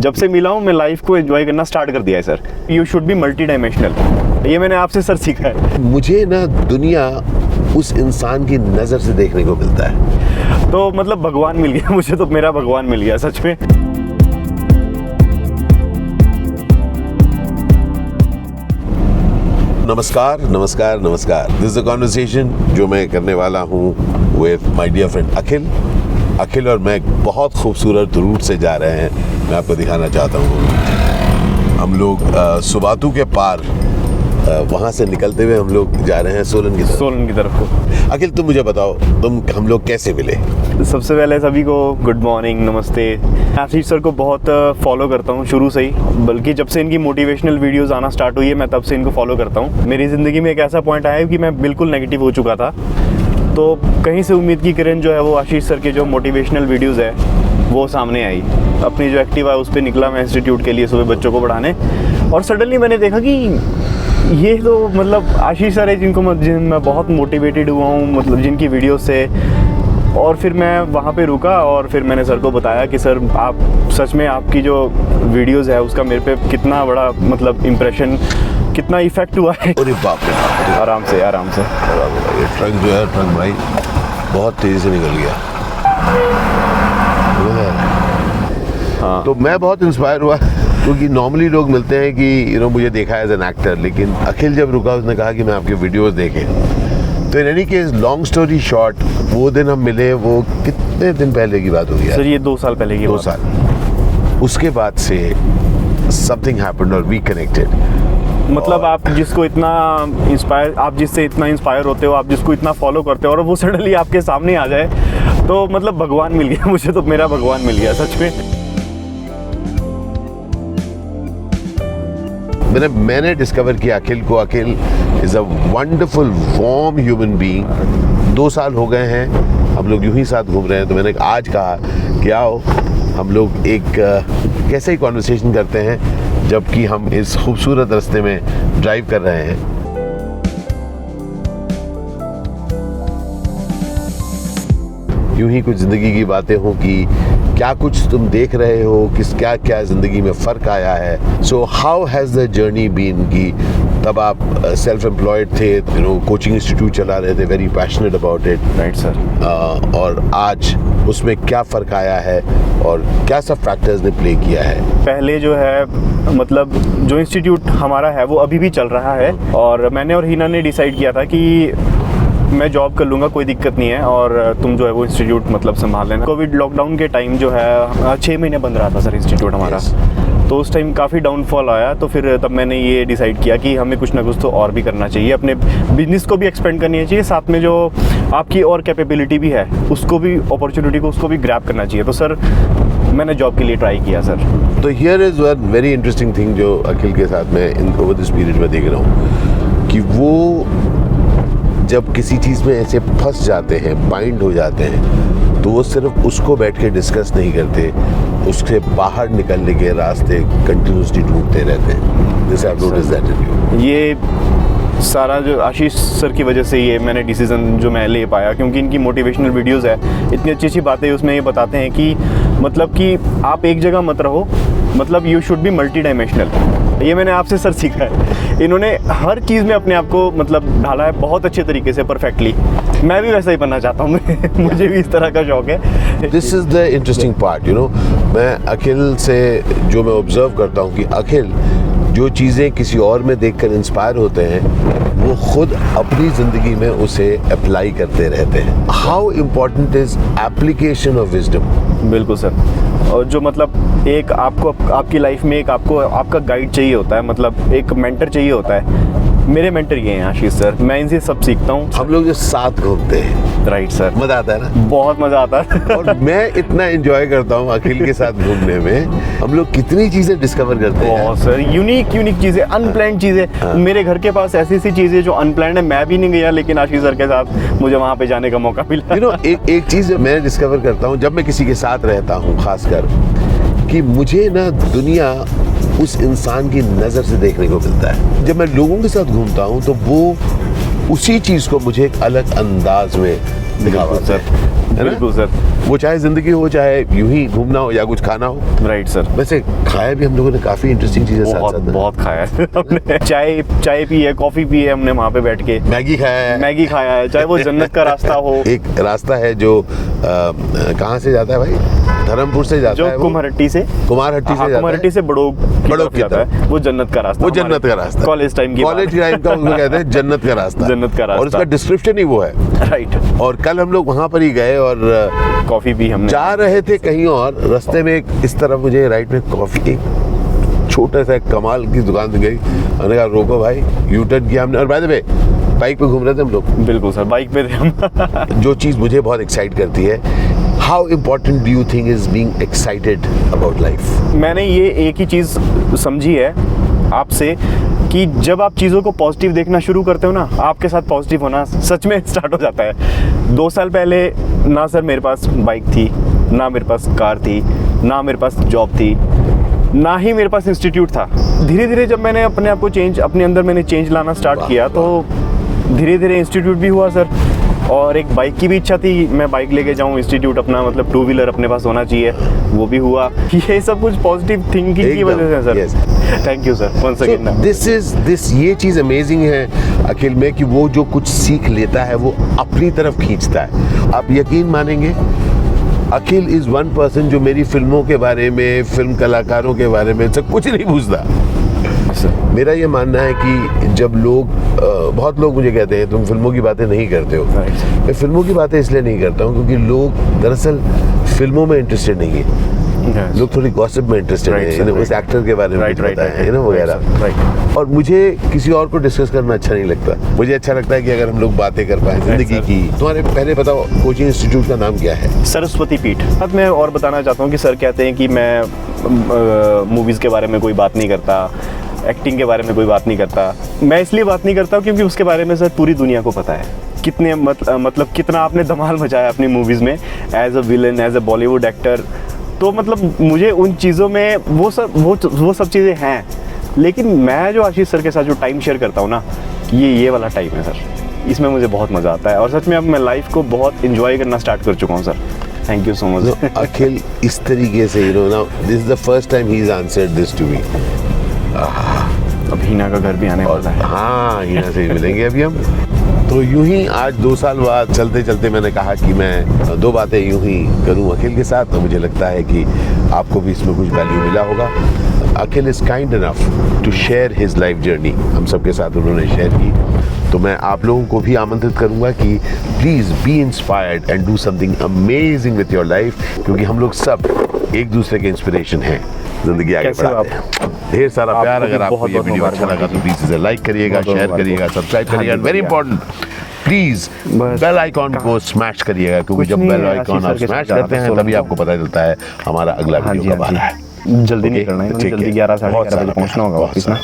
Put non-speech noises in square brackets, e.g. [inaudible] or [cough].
जब से मिला हूँ मैं लाइफ को एंजॉय करना स्टार्ट कर दिया है sir you should be multidimensional ये मैंने आपसे सर सीखा है. मुझे ना दुनिया उस इंसान की नज़र से देखने को मिलता है। तो मतलब भगवान मिल गया [laughs] मुझे तो मेरा भगवान मिल गया सच में. नमस्कार नमस्कार नमस्कार. दिस अ कॉन्वर्सेशन जो मैं करने वाला हूँ with my dear friend Akhil Akhil और मैं बहुत खूबसूरत रूट से जा रहे हैं। मैं आपको दिखाना चाहता हूँ। हम लोग सुबातू के पार वहाँ से निकलते हुए हम लोग जा रहे हैं सोलन की तरफ़। सोलन की तरफ़ को। अखिल तुम मुझे बताओ तुम हम लोग कैसे मिले? सबसे पहले सभी को गुड मॉर्निंग नमस्ते। आशीष सर को बहुत फॉलो करता हूँ शुरू से ही। बल्कि जब से इनकी मोटिवेशनल वीडियोस आना स्टार्ट हुई है मैं तब से इनको फॉलो करता हूँ। मेरी ज़िंदगी में एक ऐसा पॉइंट आया कि मैं बिल्कुल नेगेटिव हो चुका था। तो कहीं से उम्मीद की किरण जो है वो आशीष सर के जो मोटिवेशनल वीडियोस है, वो सामने आई। अपनी जो एक्टिव है उस पर निकला मैं इंस्टीट्यूट के लिए सुबह बच्चों को पढ़ाने। और सडनली मैंने देखा कि ये तो मतलब आशीष सर है जिनको जिन मैं बहुत मोटिवेटेड हुआ हूँ मतलब जिनकी वीडियो से। और फिर मैं वहाँ पे रुका और फिर मैंने सर को बताया कि सर, आप सच में आपकी जो वीडियोस है, उसका मेरे पे कितना बड़ा मतलब इम्प्रेशन कितना इफ़ेक्ट हुआ है? अरे बाप रे आराम से आराम से। ये ट्रक जो है ट्रक भाई बहुत तेज़ी से निकल गया। हाँ। तो मैं बहुत इंस्पायर हुआ क्योंकि नॉर्मली लोग मिलते हैं कि यू नो मुझे देखा एज एन एक्टर लेकिन अखिल जब रुका उसने कहा कि मैं आपके वीडियोस देखे। तो in any case long story short वो दिन हम मिले वो कितने दिन पहले की बात हो गया सर ये दो साल पहले की दो बात। साल। उसके बाद से समथिंग हैपेंड और वी कनेक्टेड मतलब आप जिसको इतना इंस्पायर आप जिससे इतना इंस्पायर होते हो, आप जिसको इतना फॉलो करते हो और वो सडनली आपके सामने आ जाए तो मतलब भगवान मिल गया [laughs] मुझे तो मेरा भगवान मिल गया, सच में। मैंने मैंने डिस्कवर किया, अखिल को, Akhil is a wonderful warm human being दो साल हो गए हैं, हम लोग यूँ ही साथ घूम रहे हैं तो मैंने आज कहा कि आओ, हम लोग एक कैसे ही कॉन्वर्सेशन करते हैं जबकि हम इस खूबसूरत रास्ते में ड्राइव कर रहे हैं। यूँ ही कुछ ज़िंदगी की बातें हो कि क्या कुछ तुम देख रहे हो, किस क्या क्या ज़िंदगी में फ़र्क आया है। So how has the journey been कि तब आप सेल्फ एम्प्लॉयड थे यू नो कोचिंग इंस्टीट्यूट चला रहे थे very passionate about it right sir और आज उसमें क्या फ़र्क आया है और क्या सब फैक्टर्स ने प्ले किया है? पहले जो है मतलब जो इंस्टीट्यूट हमारा है वो अभी भी चल रहा है और मैंने और हिना ने डिसाइड किया था कि मैं जॉब कर लूँगा कोई दिक्कत नहीं है और तुम जो है वो इंस्टीट्यूट मतलब संभाल लेना। कोविड लॉकडाउन के टाइम जो है छः महीने बंद रहा था सर इंस्टीट्यूट हमारा। Yes. तो उस टाइम काफ़ी डाउनफॉल आया तो फिर तब मैंने ये डिसाइड किया कि हमें कुछ ना कुछ तो और भी करना चाहिए, अपने बिज़नेस को भी एक्सपेंड करनी चाहिए, साथ में जो आपकी और कैपेबिलिटी भी है, उसको भी अपॉर्चुनिटी को, उसको भी ग्रैप करना चाहिए। तो सर मैंने जॉब के लिए ट्राई किया सर तो here is one very interesting thing जो अखिल के साथ मैं इन ओवर दिस पीरियड में देख रहा हूँ, कि वो जब किसी चीज़ में ऐसे फंस जाते हैं बाइंड हो जाते हैं तो वो सिर्फ़ उसको बैठ के डिस्कस नहीं करते, उससे बाहर निकलने के रास्ते कंटिन्यूसली ढूंढते रहते हैं। ये सारा जो आशीष सर की वजह से ये मैंने डिसीज़न जो मैं ले पाया, क्योंकि इनकी मोटिवेशनल वीडियोस है, इतनी अच्छी अच्छी बातें उसमें ये बताते हैं कि मतलब कि आप एक जगह मत रहो मतलब you should be multi dimensional ये मैंने आपसे सर सीखा है। इन्होंने हर चीज़ में अपने आप को मतलब ढाला है बहुत अच्छे तरीके से परफेक्टली मैं भी वैसा ही बनना चाहता हूँ [laughs] मुझे भी इस तरह का शौक है। This is the interesting part you know मैं अखिल से जो मैं ऑब्ज़र्व करता हूँ कि अखिल, जो चीज़ें किसी और में देखकर इंस्पायर होते हैं, वो खुद अपनी ज़िंदगी में उसे अप्लाई करते रहते हैं। How important is application of wisdom बिल्कुल सर। और जो मतलब एक आपको, आपकी लाइफ में एक आपको, आपका गाइड चाहिए होता है मतलब एक मेंटर चाहिए होता है मेरे मेंटर ये हैं आशीष सर। मैं इनसे सब सीखता हूँ। हम लोग जो साथ घूमते हैं। राइट सर मज़ा आता है ना? बहुत मज़ा आता है। [laughs] और मैं इतना एंजॉय करता हूँ अखिल के साथ घूमने में। हम लोग कितनी चीज़ें डिस्कवर करते हैं। बहुत सर यूनिक यूनिक चीज़ें अनप्लान चीज़ें। मेरे घर के पास ऐसी ऐसी चीज़ें जो अनप्लान है मैं भी नहीं गया लेकिन आशीष सर के साथ मुझे वहाँ पे जाने का मौका मिला। यू नो एक एक चीज़ मैं डिस्कवर करता हूँ जब मैं किसी के साथ रहता हूँ खासकर कि मुझे ना दुनिया उस इंसान की नज़र से देखने को मिलता है। जब मैं लोगों के साथ घूमता हूँ तो वो उसी चीज़ को मुझे एक अलग अंदाज में सर। है बिल्कुल सर। वो चाहे ज़िंदगी हो चाहे यूँ ही घूमना हो या कुछ खाना हो। राइट सर वैसे खाया भी हम लोगों ने काफ़ी इंटरेस्टिंग चीज़ें साथ बहुत साथ बहुत खाया है हमने। चाय चाय पी है कॉफ़ी पी है हमने वहाँ पे बैठ के। मैगी खाया है। मैगी खाया है चाहे वो जन्नत का रास्ता हो। [laughs] एक रास्ता है जो कहाँ से जाता है भाई? धर्मपुर से जाता जो है वो? कुम्हरट्टी से? कुमारहट्टी हाँ से जाता कुमारहट्टी से बड़ोग बड़ोग की जाता है। वो जन्नत का रास्ता वो जन्नत का रास्ता। कॉलेज टाइम की कॉलेज टाइम का उसको कहते हैं जन्नत का रास्ता। जन्नत का रास्ता और उसका डिस्क्रिप्शन ही वो है। राइट और कल हम लोग वहाँ पर ही गए और कॉफ़ी भी हमने। जा रहे थे कहीं और रास्ते में एक इस तरफ़ मुझे राइट में कॉफ़ी एक छोटा सा कमाल की दुकान दिख गई। मैंने कहा रोको भाई यू टर्न किया हमने। और बाय द वे बाइक पे घूम रहे थे हम लोग? बिल्कुल सर बाइक पे थे हम। [laughs] जो चीज़ मुझे बहुत एक्साइट करती है how important do you think is being excited about life मैंने ये एक ही चीज़ समझी है आपसे कि जब आप चीज़ों को पॉजिटिव देखना शुरू करते हो ना आपके साथ पॉजिटिव होना सच में स्टार्ट हो जाता है। दो साल पहले ना सर मेरे पास बाइक थी ना मेरे पास कार थी ना मेरे पास जॉब थी ना ही मेरे पास इंस्टीट्यूट था। धीरे धीरे जब मैंने अपने आप को चेंज अपने अंदर मैंने चेंज लाना स्टार्ट किया तो धीरे धीरे इंस्टीट्यूट भी हुआ सर। और एक बाइक की भी इच्छा थी मैं बाइक लेके जाऊँ इंस्टीट्यूट अपना मतलब टू व्हीलर अपने पास होना चाहिए वो भी हुआ। [laughs] ये सब कुछ पॉजिटिव थिंकिंग की वजह से sir thank you sir one second this is this ये चीज़ अमेजिंग है अखिल में कि वो जो कुछ सीख लेता है वो अपनी तरफ़ खींचता है। आप यकीन मानेंगे अखिल इज़ वन पर्सन जो मेरी फ़िल्मों के बारे में फ़िल्म कलाकारों के बारे में सब कुछ नहीं पूछता। मेरा ये मानना है कि जब लोग बहुत लोग मुझे कहते हैं तुम फ़िल्मों की बातें नहीं करते हो। Right. मैं फ़िल्मों की बातें इसलिए नहीं करता हूँ क्योंकि लोग दरअसल फ़िल्मों में इंटरेस्टेड नहीं है। लोग थोड़ी गॉसिप में इंटरेस्टेड Right, हैं. उस एक्टर के बारे में Right, right, right, है ना वगैरह। और मुझे किसी और को डिस्कस करना अच्छा नहीं लगता। मुझे अच्छा लगता है कि अगर हम लोग बातें कर पाए ज़िंदगी. की। तुम्हारे पहले बताओ कोचिंग इंस्टीट्यूट का नाम क्या है? सरस्वती पीठ। अब मैं और बताना चाहता हूँ कि सर कहते हैं कि मैं मूवीज़ के बारे में कोई बात नहीं करता। एक्टिंग के बारे में कोई बात नहीं करता। मैं इसलिए बात नहीं करता हूँ क्योंकि उसके बारे में सर पूरी दुनिया को पता है। कितने मत, मतलब कितना आपने धमाल मचाया अपनी मूवीज़ में as a villain as a Bollywood actor तो मतलब मुझे उन चीज़ों में वो सब वो वो सब चीज़ें हैं। लेकिन मैं जो आशीष सर के साथ जो टाइम शेयर करता हूँ ना ये ये वाला टाइम है सर। इसमें मुझे बहुत मज़ा आता है। और सच में अब मैं लाइफ को बहुत इन्जॉय करना स्टार्ट कर चुका हूँ sir. Thank you so much Akhil इस तरीके से you know now this is the first time he is answered this to me अब हीना का घर भी आने वाला है। हाँ हिना से मिलेंगे अभी हम। तो यूँ ही आज दो साल बाद चलते चलते मैंने कहा कि मैं दो बातें यूँ ही करूँ अखिल के साथ तो मुझे लगता है कि आपको भी इसमें कुछ वैल्यू मिला होगा। Akhil is kind enough to share his life journey हम सब के साथ उन्होंने शेयर की। तो मैं आप लोगों को भी आमंत्रित करूँगा कि please be inspired and do something amazing with your life क्योंकि हम लोग सब एक दूसरे के इंस्पिरेशन हैं। ज़िंदगी आगे बढ़ाते हैं। ढेर सारा प्यार अगर आपको ये वीडियो अच्छा लगा तो प्लीज़ इसे लाइक करिएगा शेयर करिएगा सब्सक्राइब हाँ करिएगा very important please bell icon को स्मैश करिएगा क्योंकि जब बेल आइकॉन आप स्मैश करते हैं तभी आपको पता चलता है हमारा अगला हाँ वीडियो कब आ हाँ रहा है। जल्दी नहीं करना है ठीक जल्दी है। ग्यारह साढ़े ग्यारह बजे पहुँचना होगा वापस ना।